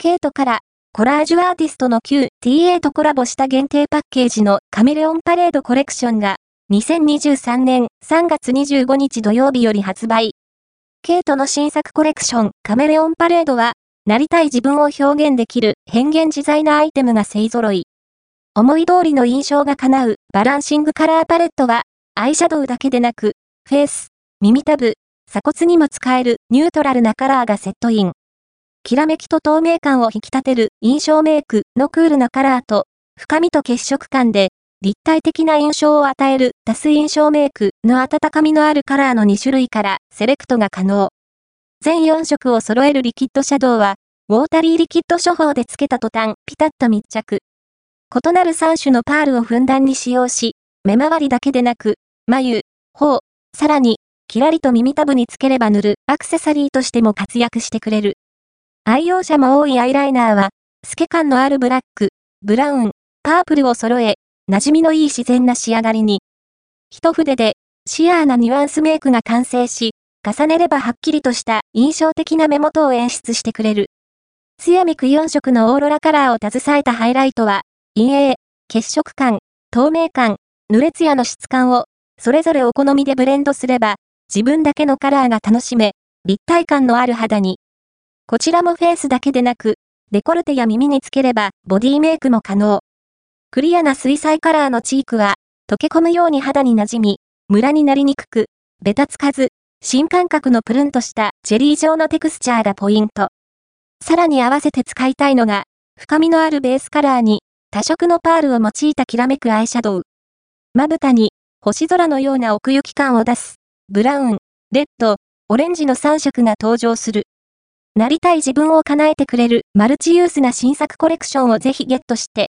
ケイトからコラージュアーティストの QTA とコラボした限定パッケージのカメレオンパレードコレクションが2023年3月25日土曜日より発売。ケイトの新作コレクションカメレオンパレードはなりたい自分を表現できる変幻自在なアイテムが勢揃い。思い通りの印象が叶うバランシングカラーパレットはアイシャドウだけでなくフェイス、耳たぶ、鎖骨にも使えるニュートラルなカラーがセットイン。きらめきと透明感を引き立てる印象メイクのクールなカラーと、深みと血色感で立体的な印象を与える多数印象メイクの温かみのあるカラーの2種類からセレクトが可能。全4色を揃えるリキッドシャドウは、ウォータリーリキッド処方で付けた途端、ピタッと密着。異なる3種のパールをふんだんに使用し、目周りだけでなく、眉、頬、さらに、キラリと耳たぶにつければ塗るアクセサリーとしても活躍してくれる。愛用者も多いアイライナーは、透け感のあるブラック、ブラウン、パープルを揃え、馴染みのいい自然な仕上がりに。一筆で、シアーなニュアンスメイクが完成し、重ねればはっきりとした印象的な目元を演出してくれる。ツヤミク4色のオーロラカラーを携えたハイライトは、陰影、血色感、透明感、濡れツヤの質感を、それぞれお好みでブレンドすれば、自分だけのカラーが楽しめ、立体感のある肌に。こちらもフェイスだけでなく、デコルテや耳につければボディメイクも可能。クリアな水彩カラーのチークは、溶け込むように肌に馴染み、ムラになりにくく、ベタつかず、新感覚のプルンとしたジェリー状のテクスチャーがポイント。さらに合わせて使いたいのが、深みのあるベースカラーに、多色のパールを用いたきらめくアイシャドウ。まぶたに、星空のような奥行き感を出す、ブラウン、レッド、オレンジの3色が登場する。なりたい自分を叶えてくれるマルチユースな新作コレクションをぜひゲットして、